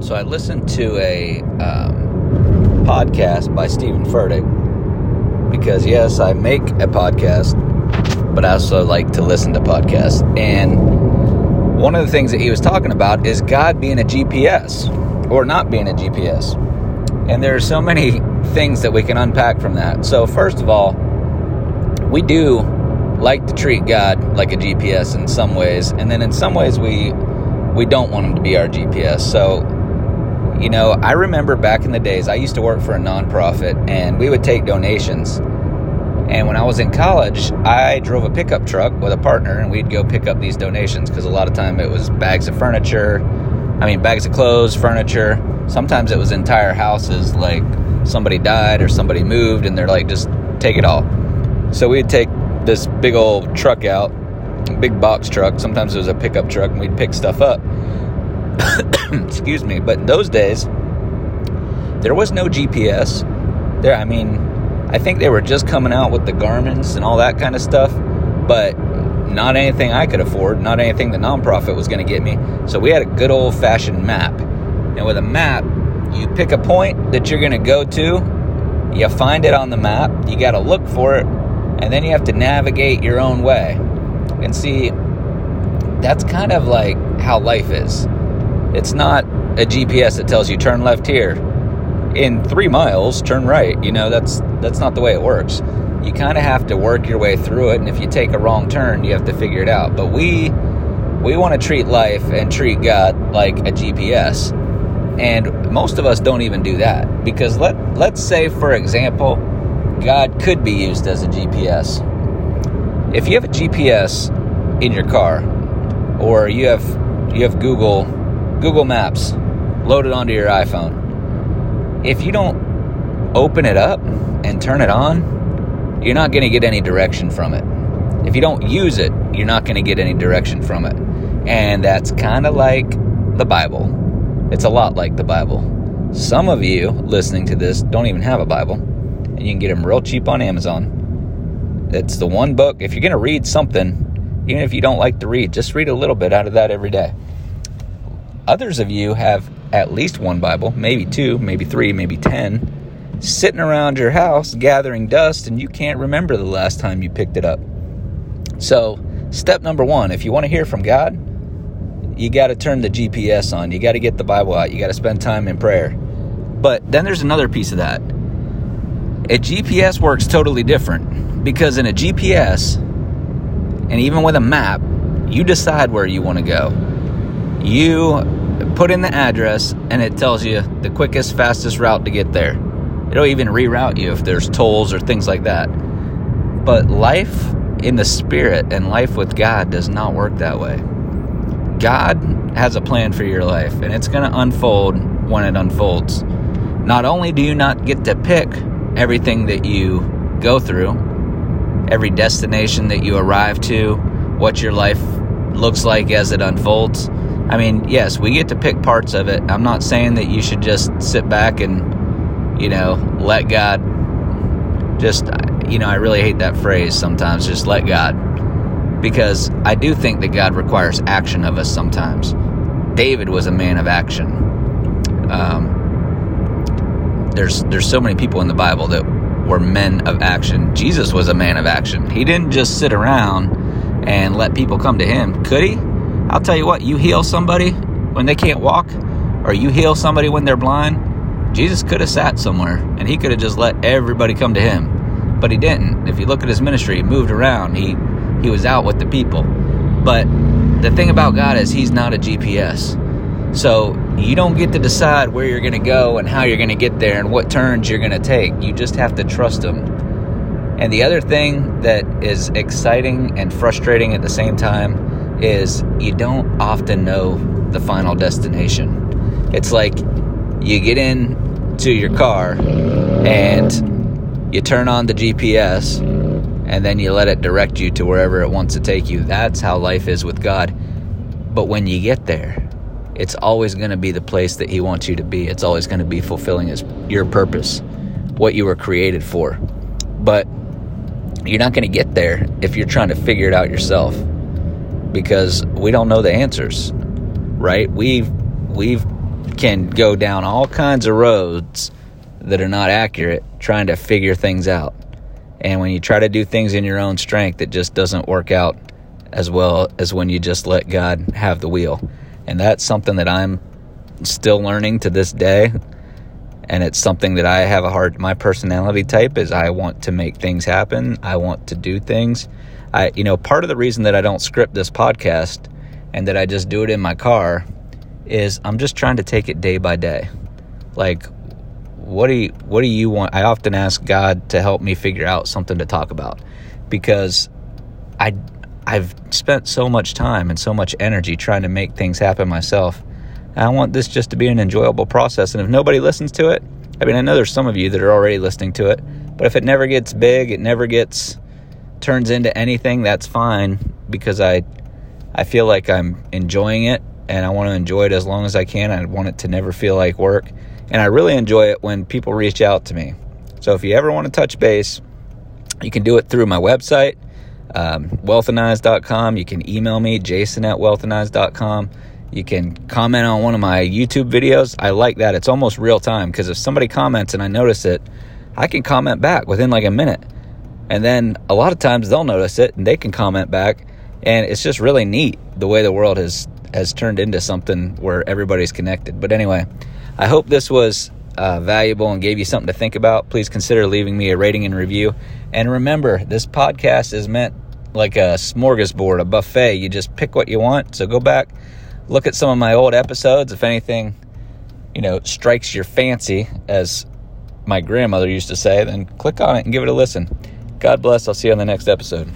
So I listened to a um, podcast by Stephen Furtick because, yes, I make a podcast, but I also like to listen to podcasts. And one of the things that he was talking about is God being a GPS or not being a GPS. And there are so many things that we can unpack from that. So, first of all, we do like to treat God like a GPS in some ways, and then in some ways we we don't want him to be our GPS. So you know, I remember back in the days, I used to work for a nonprofit and we would take donations. And when I was in college, I drove a pickup truck with a partner and we'd go pick up these donations because a lot of time it was bags of furniture, I mean, bags of clothes, furniture. Sometimes it was entire houses, like somebody died or somebody moved and they're like, just take it all. So we'd take this big old truck out, big box truck. Sometimes it was a pickup truck and we'd pick stuff up. excuse me, but in those days, there was no GPS. There, I mean, I think they were just coming out with the Garmin's and all that kind of stuff, but not anything I could afford, not anything the nonprofit was going to get me. So we had a good old fashioned map. And with a map, you pick a point that you're going to go to, you find it on the map, you got to look for it, and then you have to navigate your own way. And see, that's kind of like how life is. It's not a GPS that tells you turn left here. In three miles, turn right. You know, that's that's not the way it works. You kind of have to work your way through it, and if you take a wrong turn, you have to figure it out. But we we want to treat life and treat God like a GPS. And most of us don't even do that because let let's say for example, God could be used as a GPS. If you have a GPS in your car or you have you have Google Google Maps loaded onto your iPhone. If you don't open it up and turn it on, you're not going to get any direction from it. If you don't use it, you're not going to get any direction from it. And that's kind of like the Bible. It's a lot like the Bible. Some of you listening to this don't even have a Bible, and you can get them real cheap on Amazon. It's the one book. If you're going to read something, even if you don't like to read, just read a little bit out of that every day. Others of you have at least one Bible, maybe two, maybe three, maybe ten, sitting around your house gathering dust, and you can't remember the last time you picked it up. So, step number one if you want to hear from God, you got to turn the GPS on. You got to get the Bible out. You got to spend time in prayer. But then there's another piece of that. A GPS works totally different because in a GPS, and even with a map, you decide where you want to go. You put in the address and it tells you the quickest, fastest route to get there. It'll even reroute you if there's tolls or things like that. But life in the spirit and life with God does not work that way. God has a plan for your life and it's going to unfold when it unfolds. Not only do you not get to pick everything that you go through, every destination that you arrive to, what your life looks like as it unfolds, I mean, yes, we get to pick parts of it. I'm not saying that you should just sit back and, you know, let God just, you know, I really hate that phrase sometimes, just let God. Because I do think that God requires action of us sometimes. David was a man of action. Um, there's there's so many people in the Bible that were men of action. Jesus was a man of action. He didn't just sit around and let people come to him. Could he? I'll tell you what, you heal somebody when they can't walk, or you heal somebody when they're blind, Jesus could have sat somewhere and he could have just let everybody come to him. But he didn't. If you look at his ministry, he moved around. He he was out with the people. But the thing about God is he's not a GPS. So you don't get to decide where you're going to go and how you're going to get there and what turns you're going to take. You just have to trust him. And the other thing that is exciting and frustrating at the same time is you don't often know the final destination. It's like you get in to your car and you turn on the GPS and then you let it direct you to wherever it wants to take you. That's how life is with God. But when you get there, it's always going to be the place that he wants you to be. It's always going to be fulfilling his, your purpose, what you were created for. But you're not going to get there if you're trying to figure it out yourself because we don't know the answers, right? We've we've can go down all kinds of roads that are not accurate trying to figure things out. And when you try to do things in your own strength, it just doesn't work out as well as when you just let God have the wheel. And that's something that I'm still learning to this day. And it's something that I have a hard my personality type is I want to make things happen. I want to do things. I you know, part of the reason that I don't script this podcast and that I just do it in my car is I'm just trying to take it day by day. Like what do you what do you want? I often ask God to help me figure out something to talk about because I I've spent so much time and so much energy trying to make things happen myself. I want this just to be an enjoyable process. And if nobody listens to it, I mean, I know there's some of you that are already listening to it, but if it never gets big, it never gets turns into anything, that's fine because I I feel like I'm enjoying it and I want to enjoy it as long as I can. I want it to never feel like work. And I really enjoy it when people reach out to me. So if you ever want to touch base, you can do it through my website, um, wealthanize.com. You can email me, jason at wealthanize.com. You can comment on one of my YouTube videos. I like that. It's almost real time because if somebody comments and I notice it, I can comment back within like a minute. And then a lot of times they'll notice it and they can comment back. And it's just really neat the way the world has has turned into something where everybody's connected. But anyway, I hope this was uh, valuable and gave you something to think about. Please consider leaving me a rating and review. And remember, this podcast is meant like a smorgasbord, a buffet. You just pick what you want. So go back, look at some of my old episodes. If anything, you know, strikes your fancy, as my grandmother used to say, then click on it and give it a listen. God bless. I'll see you on the next episode.